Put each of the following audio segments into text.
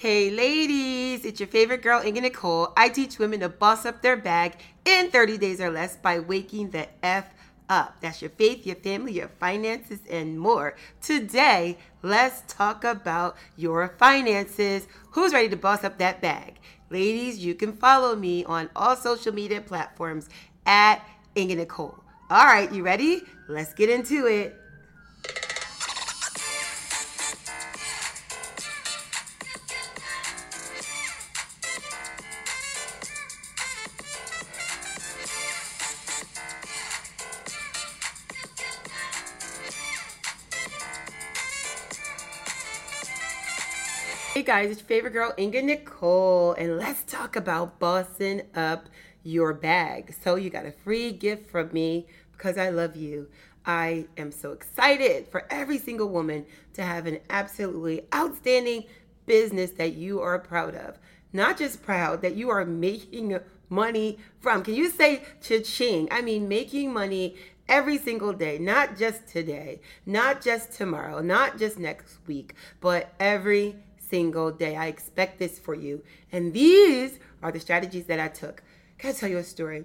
Hey, ladies, it's your favorite girl, Inga Nicole. I teach women to boss up their bag in 30 days or less by waking the F up. That's your faith, your family, your finances, and more. Today, let's talk about your finances. Who's ready to boss up that bag? Ladies, you can follow me on all social media platforms at Inga Nicole. All right, you ready? Let's get into it. Guys, it's your favorite girl, Inga Nicole, and let's talk about bossing up your bag. So, you got a free gift from me because I love you. I am so excited for every single woman to have an absolutely outstanding business that you are proud of. Not just proud, that you are making money from. Can you say cha-ching? I mean, making money every single day, not just today, not just tomorrow, not just next week, but every single day. I expect this for you. And these are the strategies that I took. Can I tell you a story?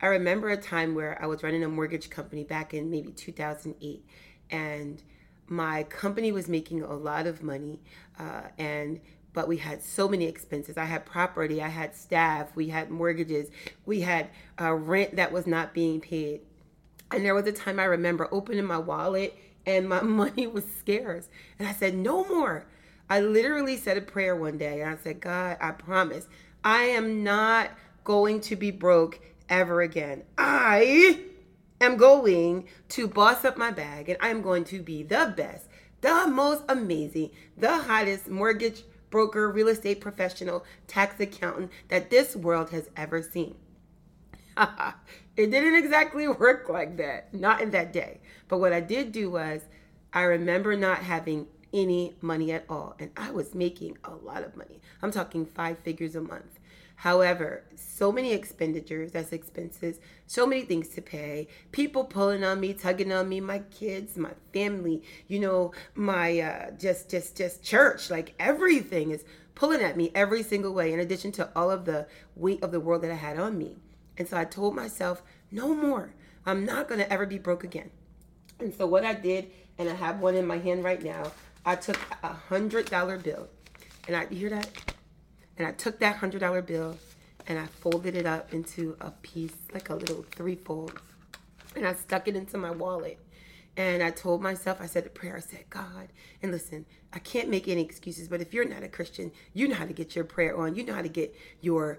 I remember a time where I was running a mortgage company back in maybe 2008, and my company was making a lot of money, uh, and but we had so many expenses. I had property, I had staff, we had mortgages, we had uh, rent that was not being paid. And there was a time I remember opening my wallet and my money was scarce. And I said, No more. I literally said a prayer one day and I said, God, I promise I am not going to be broke ever again. I am going to boss up my bag and I'm going to be the best, the most amazing, the hottest mortgage broker, real estate professional, tax accountant that this world has ever seen. it didn't exactly work like that, not in that day. But what I did do was, I remember not having any money at all. And I was making a lot of money. I'm talking five figures a month. However, so many expenditures, that's expenses, so many things to pay, people pulling on me, tugging on me, my kids, my family, you know, my uh, just just just church, like everything is pulling at me every single way in addition to all of the weight of the world that I had on me. And so I told myself, no more. I'm not going to ever be broke again. And so what I did, and I have one in my hand right now, I took a hundred dollar bill, and I you hear that, and I took that hundred dollar bill, and I folded it up into a piece, like a little threefold, and I stuck it into my wallet. And I told myself, I said a prayer. I said, God, and listen, I can't make any excuses, but if you're not a Christian, you know how to get your prayer on. You know how to get your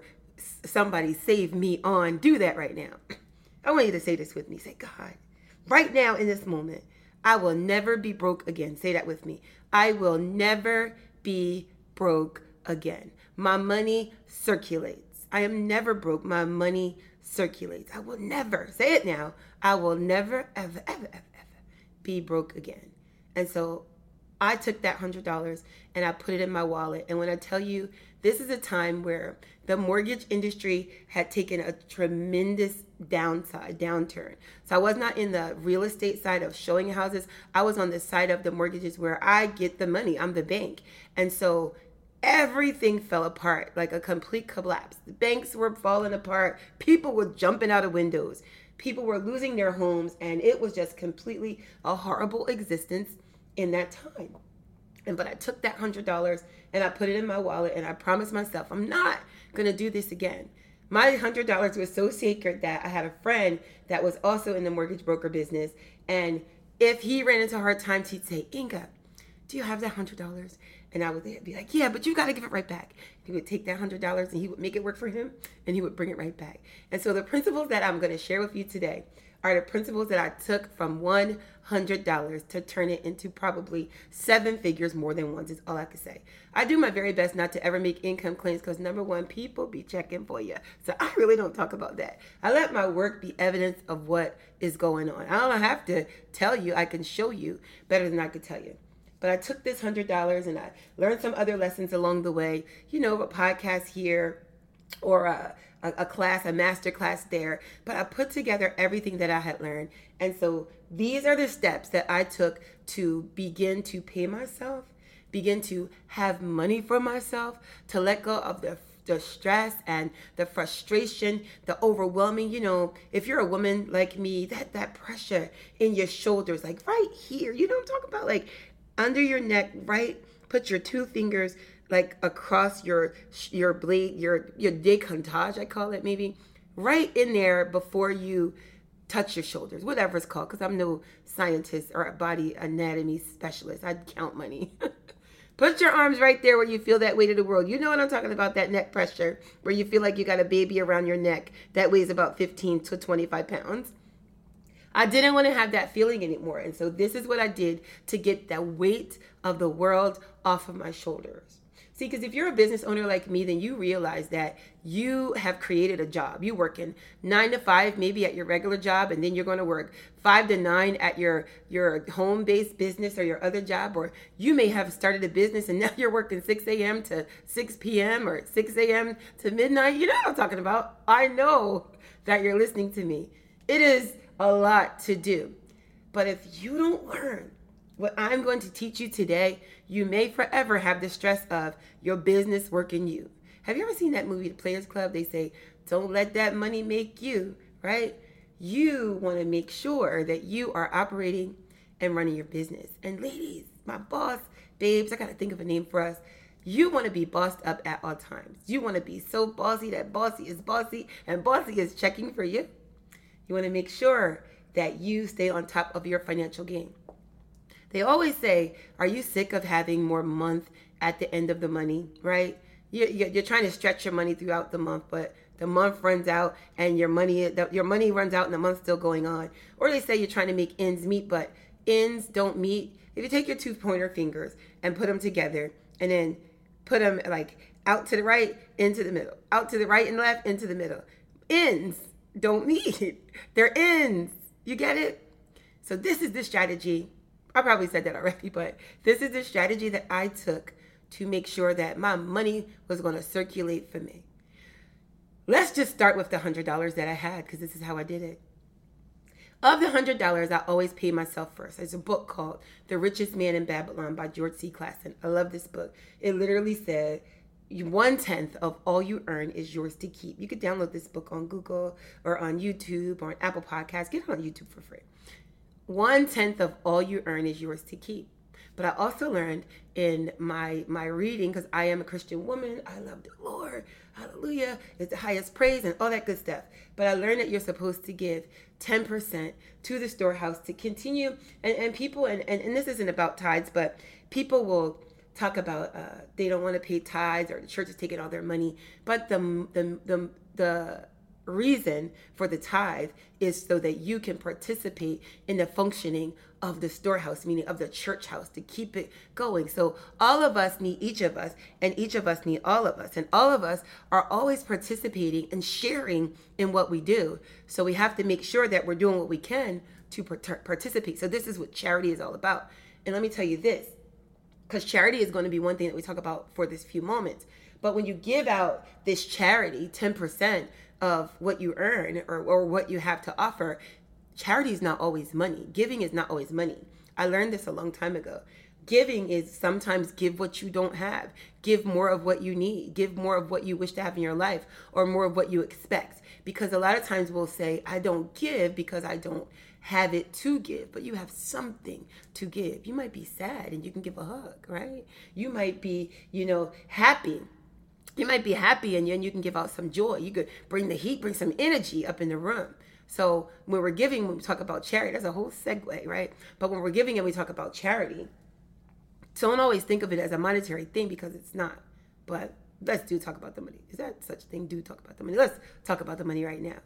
somebody save me on. Do that right now. I want you to say this with me. Say, God, right now in this moment, I will never be broke again. Say that with me. I will never be broke again. My money circulates. I am never broke. My money circulates. I will never, say it now, I will never, ever, ever, ever, ever be broke again. And so I took that $100 and I put it in my wallet. And when I tell you, this is a time where the mortgage industry had taken a tremendous downside downturn. So I was not in the real estate side of showing houses. I was on the side of the mortgages where I get the money. I'm the bank. And so everything fell apart like a complete collapse. The banks were falling apart. People were jumping out of windows. People were losing their homes and it was just completely a horrible existence in that time. And but I took that hundred dollars and I put it in my wallet and I promised myself I'm not gonna do this again. My hundred dollars was so sacred that I had a friend that was also in the mortgage broker business, and if he ran into hard times, he'd say, "Inga, do you have that hundred dollars?" And I would be like, "Yeah, but you got to give it right back." He would take that hundred dollars and he would make it work for him, and he would bring it right back. And so the principles that I'm to share with you today are the principles that I took from $100 to turn it into probably seven figures more than once, is all I can say. I do my very best not to ever make income claims because number one, people be checking for you. So I really don't talk about that. I let my work be evidence of what is going on. I don't have to tell you, I can show you better than I could tell you. But I took this $100 and I learned some other lessons along the way, you know, a podcast here or a a, a class, a master class there, but I put together everything that I had learned. And so these are the steps that I took to begin to pay myself begin to have money for myself, to let go of the the stress and the frustration, the overwhelming, you know, if you're a woman like me, that that pressure in your shoulders, like right here, you know I'm talking about? Like under your neck, right? Put your two fingers like across your your blade, your your decolletage, I call it maybe, right in there before you touch your shoulders, whatever it's called, because I'm no scientist or a body anatomy specialist. I'd count money. Put your arms right there where you feel that weight of the world. You know what I'm talking about, that neck pressure, where you feel like you got a baby around your neck that weighs about 15 to 25 pounds. I didn't want to have that feeling anymore. And so this is what I did to get that weight of the world off of my shoulders. See, because if you're a business owner like me, then you realize that you have created a job. You working nine to five, maybe at your regular job, and then you're going to work five to nine at your your home-based business or your other job, or you may have started a business and now you're working 6 a.m. to 6 p.m. or 6 a.m. to midnight. You know what I'm talking about. I know that you're listening to me. It is a lot to do. But if you don't learn what I'm going to teach you today, you may forever have the stress of your business working you. Have you ever seen that movie, The Players Club? They say, don't let that money make you, right? You want to make sure that you are operating and running your business. And ladies, my boss, babes, I got to think of a name for us. You want to be bossed up at all times. You want to be so bossy that bossy is bossy and bossy is checking for you. You want to make sure that you stay on top of your financial game. They always say, Are you sick of having more month at the end of the money, right? You're trying to stretch your money throughout the month, but the month runs out and your money your money runs out and the month's still going on. Or they say you're trying to make ends meet, but ends don't meet. If you take your two pointer fingers and put them together and then put them like out to the right, into the middle, out to the right and left, into the middle. Ends don't meet. They're ends. You get it? So this is the strategy I probably said that already, but this is the strategy that I took to make sure that my money was going to circulate for me. Let's just start with the $100 that I had because this is how I did it. Of the $100, I always pay myself first. There's a book called The Richest Man in Babylon by George C. Clason. I love this book. It literally said, one tenth of all you earn is yours to keep. You could download this book on Google or on YouTube or on Apple Podcasts. Get it on YouTube for free one tenth of all you earn is yours to keep. But I also learned in my my reading, because I am a Christian woman, I love the Lord, hallelujah, it's the highest praise and all that good stuff. But I learned that you're supposed to give 10% to the storehouse to continue. And, and people, and, and, and this isn't about tithes, but people will talk about uh, they don't want to pay tithes or the church is taking all their money. But the the the, the reason for the tithe is so that you can participate in the functioning of the storehouse, meaning of the church house, to keep it going. So all of us need each of us, and each of us need all of us. And all of us are always participating and sharing in what we do. So we have to make sure that we're doing what we can to participate. So this is what charity is all about. And let me tell you this, because charity is going to be one thing that we talk about for this few moments. But when you give out this charity, 10%, of what you earn or, or what you have to offer, charity is not always money. Giving is not always money. I learned this a long time ago. Giving is sometimes give what you don't have, give more of what you need, give more of what you wish to have in your life, or more of what you expect. Because a lot of times we'll say, I don't give because I don't have it to give, but you have something to give. You might be sad and you can give a hug, right? You might be, you know, happy you might be happy and then you can give out some joy. You could bring the heat, bring some energy up in the room. So when we're giving, when we talk about charity, that's a whole segue, right? But when we're giving and we talk about charity, don't always think of it as a monetary thing because it's not. But let's do talk about the money. Is that such a thing? Do talk about the money. Let's talk about the money right now.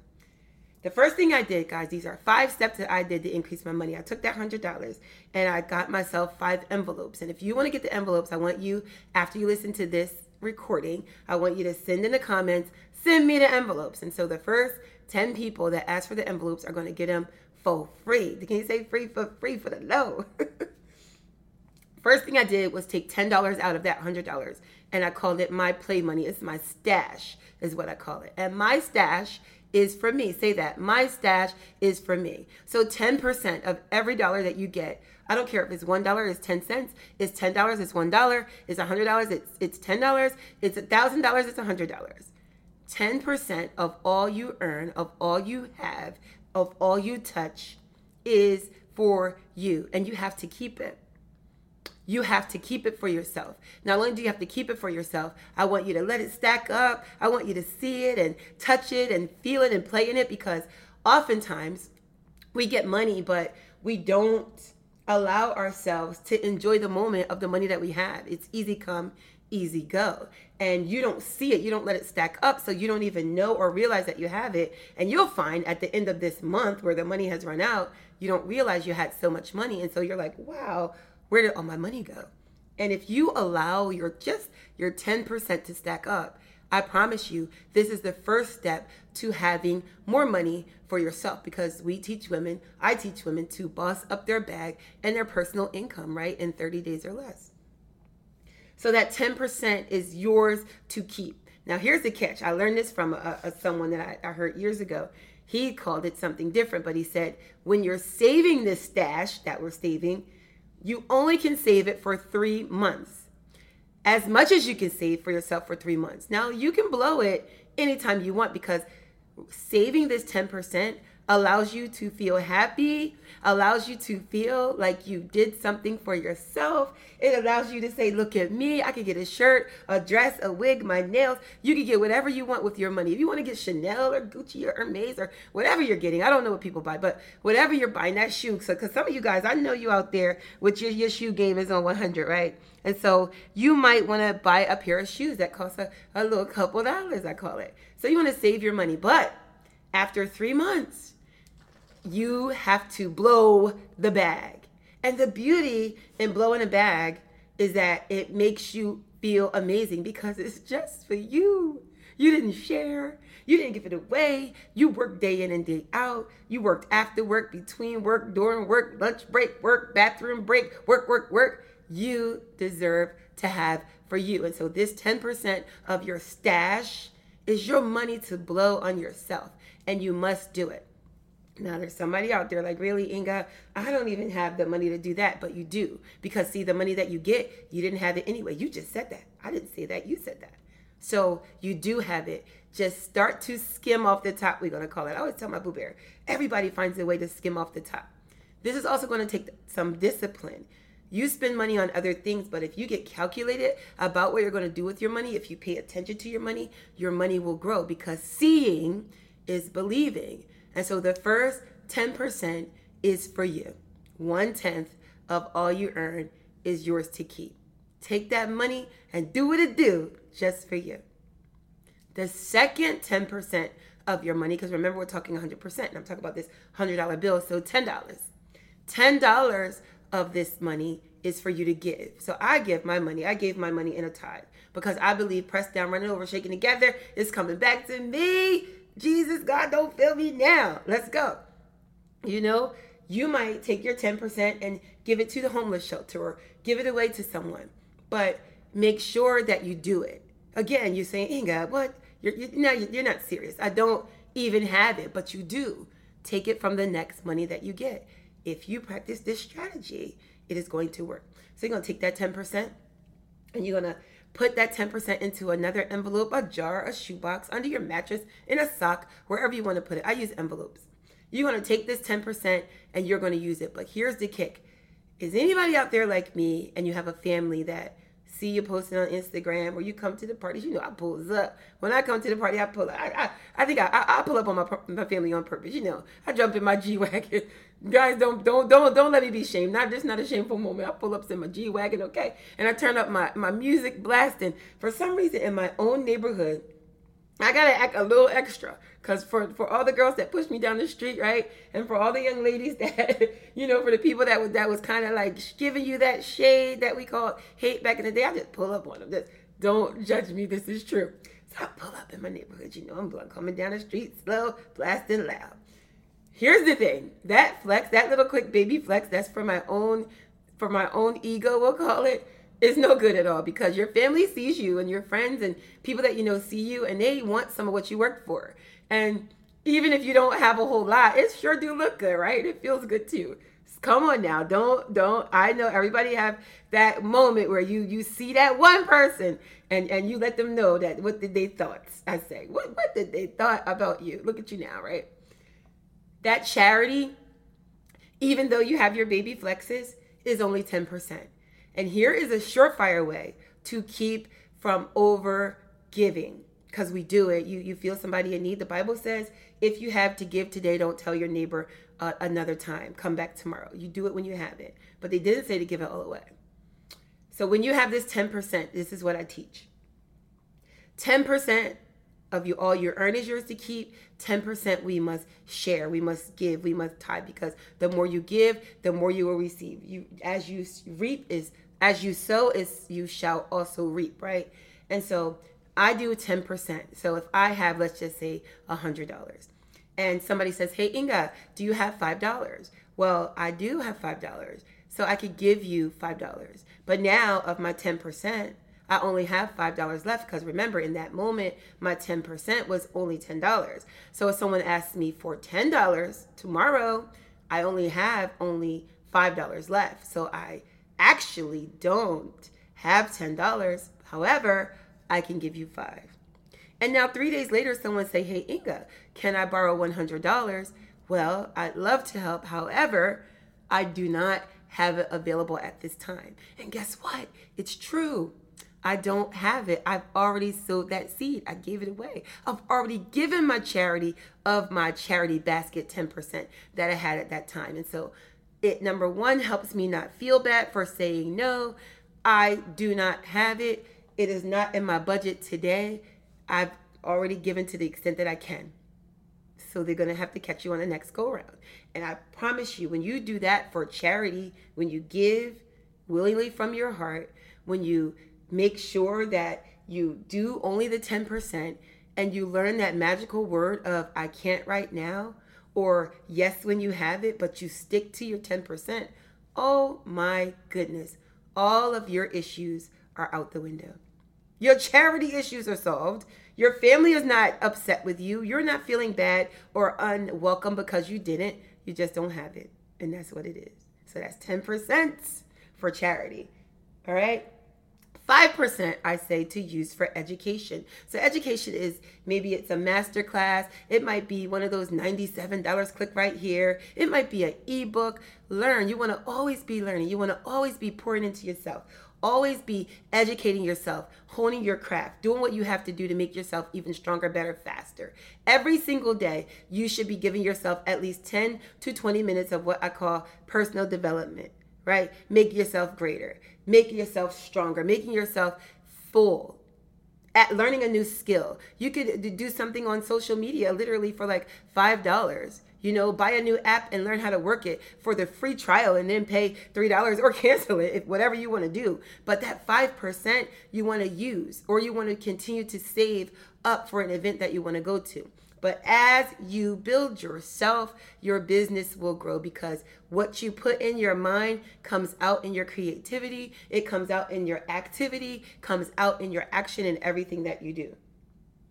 The first thing I did, guys, these are five steps that I did to increase my money. I took that $100 and I got myself five envelopes. And if you want to get the envelopes, I want you, after you listen to this recording, I want you to send in the comments, send me the envelopes. And so the first 10 people that ask for the envelopes are going to get them for free. Can you say free for free for the low? First thing I did was take $10 out of that $100 and I called it my play money. It's my stash, is what I call it. And my stash is for me. Say that. My stash is for me. So 10% of every dollar that you get, I don't care if it's $1, it's 10 cents, it's $10, it's $1, it's $100, it's, it's $10, it's $1,000, it's $100. 10% of all you earn, of all you have, of all you touch is for you. And you have to keep it. You have to keep it for yourself. Not only do you have to keep it for yourself, I want you to let it stack up. I want you to see it and touch it and feel it and play in it because oftentimes we get money, but we don't allow ourselves to enjoy the moment of the money that we have. It's easy come, easy go. And you don't see it, you don't let it stack up, so you don't even know or realize that you have it. And you'll find at the end of this month where the money has run out, you don't realize you had so much money. And so you're like, wow, where did all my money go? And if you allow your just your 10% to stack up, I promise you, this is the first step to having more money for yourself because we teach women, I teach women to boss up their bag and their personal income, right, in 30 days or less. So that 10% is yours to keep. Now, here's the catch. I learned this from a, a, someone that I, I heard years ago. He called it something different, but he said, when you're saving this stash that we're saving, you only can save it for three months. As much as you can save for yourself for three months. Now, you can blow it anytime you want because saving this 10% allows you to feel happy, allows you to feel like you did something for yourself. It allows you to say, Look at me. I can get a shirt, a dress, a wig, my nails. You can get whatever you want with your money. If you want to get Chanel or Gucci or Hermes or whatever you're getting, I don't know what people buy, but whatever you're buying, that shoe. So, because some of you guys, I know you out there with your, your shoe game is on 100, right? And so you might want to buy a pair of shoes that cost a, a little couple dollars, I call it. So you want to save your money. But after three months, you have to blow the bag. And the beauty in blowing a bag is that it makes you feel amazing because it's just for you. You didn't share. You didn't give it away. You worked day in and day out. You worked after work, between work, during work, lunch break, work, bathroom break, work, work, work. You deserve to have for you. And so this 10% of your stash is your money to blow on yourself. And you must do it. Now there's somebody out there like, really, Inga, I don't even have the money to do that, but you do. Because see, the money that you get, you didn't have it anyway. You just said that. I didn't say that. You said that. So you do have it. Just start to skim off the top, we're gonna call it. I always tell my boo bear, everybody finds a way to skim off the top. This is also gonna take some discipline. You spend money on other things, but if you get calculated about what you're gonna do with your money, if you pay attention to your money, your money will grow because seeing is believing. And so the first 10% is for you. One tenth of all you earn is yours to keep. Take that money and do what it do just for you. The second 10% of your money, because remember we're talking 100%, and I'm talking about this $100 bill, so $10. $10 of this money is for you to give. So I give my money, I gave my money in a tithe because I believe pressed down, running over, shaking together is coming back to me Jesus, God, don't fail me now. Let's go. You know, you might take your 10% and give it to the homeless shelter or give it away to someone, but make sure that you do it. Again, you're saying, Inga, what? You're, you're, no, you're not serious. I don't even have it, but you do. Take it from the next money that you get. If you practice this strategy, it is going to work. So you're going to take that 10% and you're going to Put that 10% into another envelope, a jar, a shoebox, under your mattress, in a sock, wherever you want to put it. I use envelopes. You're going to take this 10% and you're going to use it. But here's the kick. Is anybody out there like me and you have a family that see you posting on Instagram or you come to the parties, you know I pull up. When I come to the party, I pull up. I, I, I think I, I, I pull up on my, my family on purpose. You know, I jump in my G wagon. Guys, don't don't don't don't let me be shamed. Not just not a shameful moment. I pull up in my G wagon, okay, and I turn up my my music blasting. For some reason, in my own neighborhood, I gotta act a little extra because for, for all the girls that pushed me down the street, right? And for all the young ladies that, you know, for the people that was, that was kind of like giving you that shade that we called hate back in the day, I just pull up on them. Just don't judge me. This is true. So I pull up in my neighborhood. You know, I'm coming down the street slow, blasting loud. Here's the thing that flex, that little quick baby flex, that's for my own for my own ego, we'll call it, is no good at all because your family sees you and your friends and people that you know see you and they want some of what you worked for. And even if you don't have a whole lot, it sure do look good, right? It feels good too. Come on now, don't don't. I know everybody have that moment where you you see that one person and and you let them know that what did they thoughts. I say, what what did they thought about you? Look at you now, right? That charity, even though you have your baby flexes, is only ten percent. And here is a surefire way to keep from over giving because we do it. You you feel somebody in need. The Bible says, if you have to give today, don't tell your neighbor uh, another time. Come back tomorrow. You do it when you have it. But they didn't say to give it all away. So when you have this 10%, this is what I teach. 10% of you all your earn is yours to keep 10% we must share we must give we must tithe because the more you give the more you will receive you as you reap is as you sow is you shall also reap right and so i do 10% so if i have let's just say a $100 and somebody says, Hey, Inga, do you have $5? Well, I do have $5. So I could give you $5. But now, of my 10%, I only have $5 left because remember, in that moment, my 10% was only $10. So if someone asks me for $10 tomorrow, I only have only $5 left. So I actually don't have $10. However, I can give you 5. And now three days later, someone say, Hey, Inga, can I borrow $100? Well, I'd love to help. However, I do not have it available at this time. And guess what? It's true. I don't have it. I've already sowed that seed. I gave it away. I've already given my charity of my charity basket 10% that I had at that time. And so it number 1 helps me not feel bad for saying no. I do not have it. It is not in my budget today. I've already given to the extent that I can. So they're going to have to catch you on the next go round. And I promise you, when you do that for charity, when you give willingly from your heart, when you make sure that you do only the 10% and you learn that magical word of I can't right now or yes when you have it, but you stick to your 10%, oh my goodness, all of your issues are out the window. Your charity issues are solved. Your family is not upset with you. You're not feeling bad or unwelcome because you didn't. You just don't have it. And that's what it is. So that's 10% for charity. All right? 5% I say to use for education. So education is maybe it's a master class, it might be one of those $97 click right here. It might be an ebook. Learn. You want to always be learning. You want to always be pouring into yourself. Always be educating yourself, honing your craft, doing what you have to do to make yourself even stronger, better, faster. Every single day, you should be giving yourself at least 10 to 20 minutes of what I call personal development, right? Make yourself greater, making yourself stronger, making yourself full, at learning a new skill. You could do something on social media literally for like $5 you know, buy a new app and learn how to work it for the free trial and then pay $3 or cancel it, if whatever you want to do. But that 5% you want to use or you want to continue to save up for an event that you want to go to. But as you build yourself, your business will grow because what you put in your mind comes out in your creativity, it comes out in your activity, comes out in your action and everything that you do.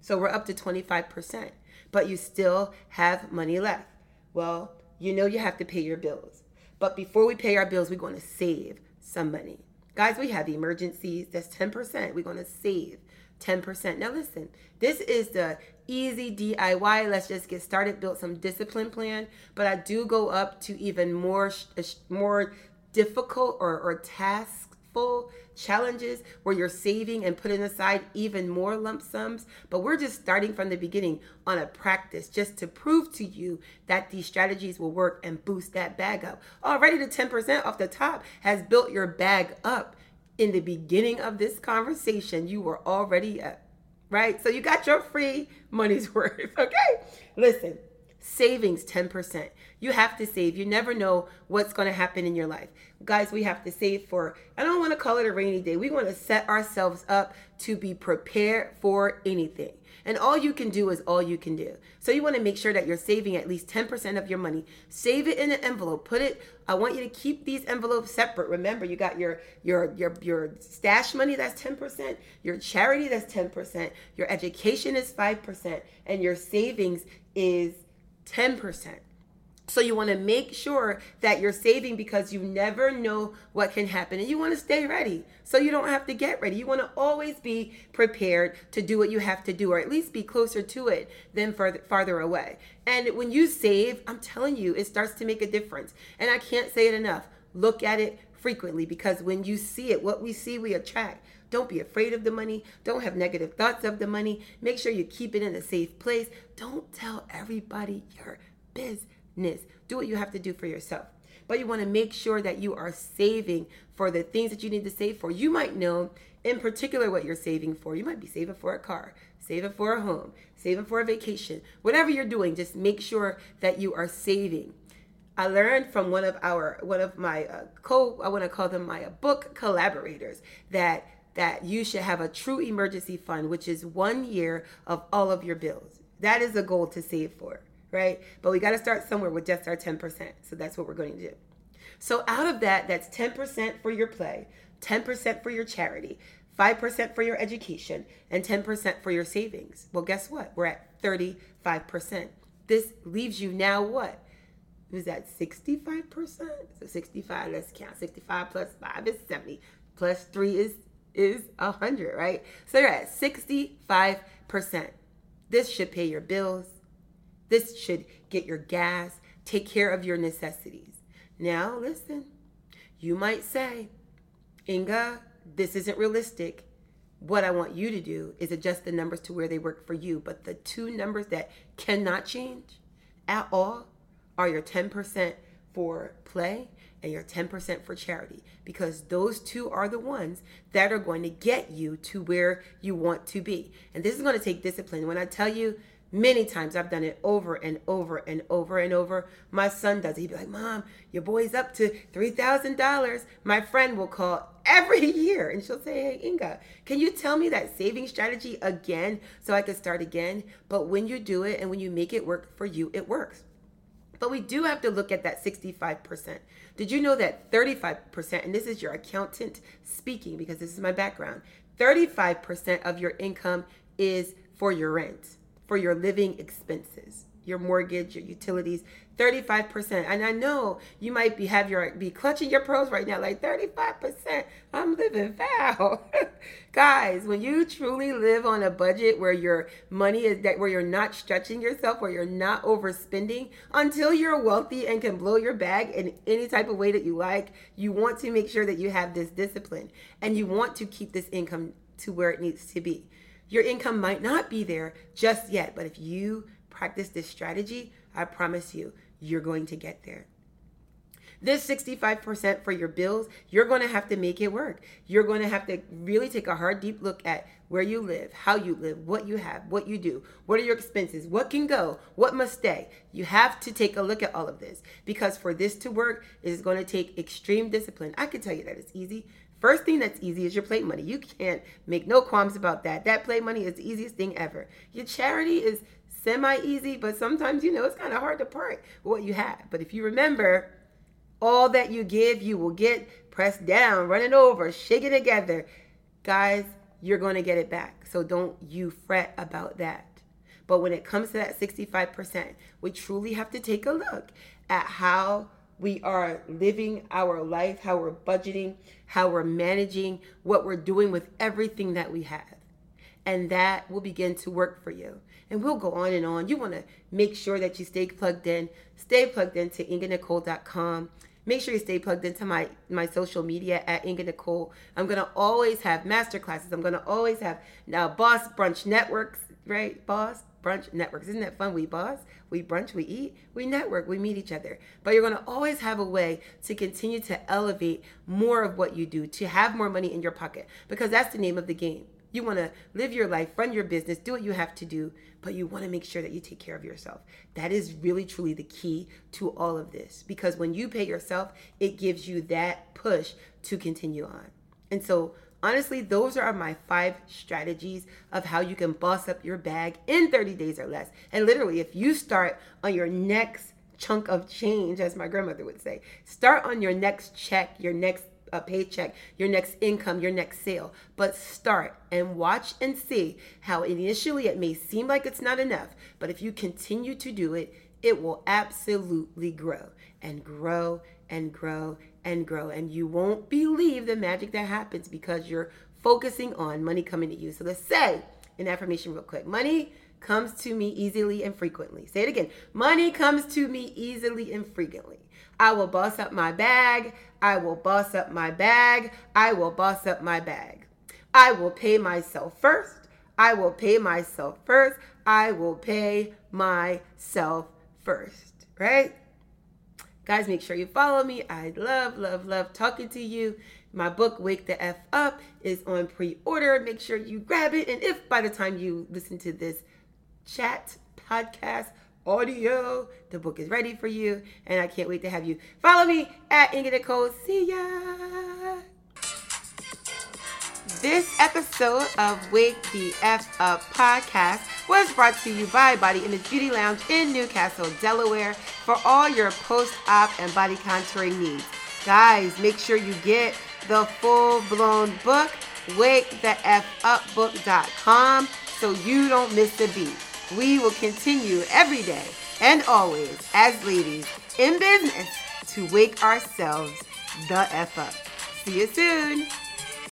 So we're up to 25%, but you still have money left. Well, you know you have to pay your bills. But before we pay our bills, we're going to save some money. Guys, we have the emergencies. That's 10%. We're going to save 10%. Now, listen, this is the easy DIY. Let's just get started, build some discipline plan. But I do go up to even more, uh, more difficult or, or tasks full challenges where you're saving and putting aside even more lump sums. But we're just starting from the beginning on a practice just to prove to you that these strategies will work and boost that bag up. Already the 10% off the top has built your bag up. In the beginning of this conversation, you were already up, right? So you got your free money's worth, okay? Listen, Savings 10%. You have to save. You never know what's going to happen in your life. Guys, we have to save for, I don't want to call it a rainy day. We want to set ourselves up to be prepared for anything. And all you can do is all you can do. So you want to make sure that you're saving at least 10% of your money. Save it in an envelope. Put it I want you to keep these envelopes separate. Remember, you got your your your your stash money that's 10%, your charity that's 10%, your education is 5%, and your savings is 10%. So you want to make sure that you're saving because you never know what can happen and you want to stay ready. So you don't have to get ready. You want to always be prepared to do what you have to do or at least be closer to it than farther, farther away. And when you save, I'm telling you, it starts to make a difference. And I can't say it enough. Look at it frequently because when you see it, what we see, we attract. Don't be afraid of the money. Don't have negative thoughts of the money. Make sure you keep it in a safe place. Don't tell everybody your business do what you have to do for yourself. But you want to make sure that you are saving for the things that you need to save for. You might know in particular what you're saving for. You might be saving for a car, saving for a home, saving for a vacation. Whatever you're doing, just make sure that you are saving. I learned from one of our one of my uh, co I want to call them my uh, book collaborators that that you should have a true emergency fund which is 1 year of all of your bills. That is a goal to save for right? But we got to start somewhere with just our 10%. So that's what we're going to do. So out of that, that's 10% for your play, 10% for your charity, 5% for your education, and 10% for your savings. Well, guess what? We're at 35%. This leaves you now what? Is that 65%? So 65, let's count. 65 plus 5 is 70. Plus 3 is is 100, right? So you're at 65%. This should pay your bills, this should get your gas, take care of your necessities. Now, listen, you might say, Inga, this isn't realistic. What I want you to do is adjust the numbers to where they work for you. But the two numbers that cannot change at all are your 10% for play and your 10% for charity because those two are the ones that are going to get you to where you want to be. And this is going to take discipline. When I tell you Many times I've done it over and over and over and over. My son does. He'd be like, Mom, your boy's up to $3,000. My friend will call every year and she'll say, Hey, Inga, can you tell me that saving strategy again so I can start again? But when you do it and when you make it work for you, it works. But we do have to look at that 65%. Did you know that 35%, and this is your accountant speaking because this is my background, 35% of your income is for your rent for your living expenses, your mortgage, your utilities, 35%. And I know you might be have your be clutching your pearls right now, like 35%. I'm living foul. Guys, when you truly live on a budget where your money is that where you're not stretching yourself, where you're not overspending until you're wealthy and can blow your bag in any type of way that you like, you want to make sure that you have this discipline and you want to keep this income to where it needs to be. Your income might not be there just yet, but if you practice this strategy, I promise you, you're going to get there. This 65% for your bills, you're going to have to make it work. You're going to have to really take a hard, deep look at where you live, how you live, what you have, what you do, what are your expenses, what can go, what must stay. You have to take a look at all of this because for this to work, it is going to take extreme discipline. I can tell you that it's easy. First thing that's easy is your plate money. You can't make no qualms about that. That plate money is the easiest thing ever. Your charity is semi easy, but sometimes, you know, it's kind of hard to part with what you have. But if you remember, all that you give, you will get pressed down, running over, shaking together. Guys, you're going to get it back. So don't you fret about that. But when it comes to that 65%, we truly have to take a look at how we are living our life, how we're budgeting, how we're managing, what we're doing with everything that we have. And that will begin to work for you. And we'll go on and on. You want to make sure that you stay plugged in. Stay plugged into inganicole.com. Make sure you stay plugged into my, my social media at Inga Nicole. I'm going to always have master classes. I'm going to always have now Boss Brunch Networks, right? Boss brunch networks. Isn't that fun? We boss, we brunch, we eat, we network, we meet each other. But you're going to always have a way to continue to elevate more of what you do, to have more money in your pocket, because that's the name of the game. You want to live your life, run your business, do what you have to do, but you want to make sure that you take care of yourself. That is really, truly the key to all of this because when you pay yourself, it gives you that push to continue on. And so, honestly, those are my five strategies of how you can boss up your bag in 30 days or less. And literally, if you start on your next chunk of change, as my grandmother would say, start on your next check, your next a paycheck, your next income, your next sale. But start and watch and see how initially it may seem like it's not enough, but if you continue to do it, it will absolutely grow and grow and grow and grow. And you won't believe the magic that happens because you're focusing on money coming to you. So let's say an affirmation real quick money comes to me easily and frequently. Say it again money comes to me easily and frequently. I will boss up my bag. I will boss up my bag. I will boss up my bag. I will pay myself first. I will pay myself first. I will pay myself first. Right? Guys, make sure you follow me. I love, love, love talking to you. My book, Wake the F Up, is on pre order. Make sure you grab it. And if by the time you listen to this chat podcast, audio. The book is ready for you, and I can't wait to have you follow me at Inga Nicole. See ya. This episode of Wake the F Up podcast was brought to you by Body Image Beauty Lounge in New Castle, Delaware, for all your post op and body contouring needs. Guys, make sure you get the full blown book, wakethefupbook.com, so you don't miss a beat. We will continue every day and always, as ladies in business, to wake ourselves the F up. See you soon.